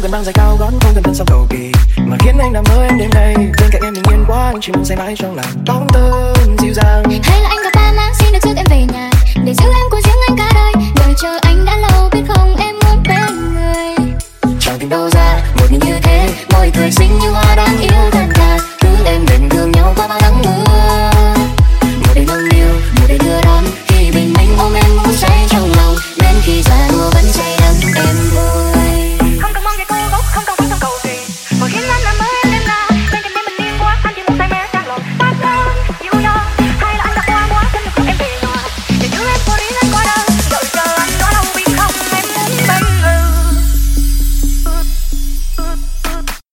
không cần mang giày cao gót không cần thân song cầu kỳ. Mà khiến anh nằm mơ em đêm nay bên cạnh em bình yên quá anh chỉ muốn say mãi trong lòng bóng tơn dịu dàng. Hay là anh gặp ba má xin được trước em về nhà để giữ em của riêng anh cả đời đợi chờ anh đã lâu biết không em muốn bên người. Chẳng tìm đâu ra một mình như thế môi cười xinh như hoa đã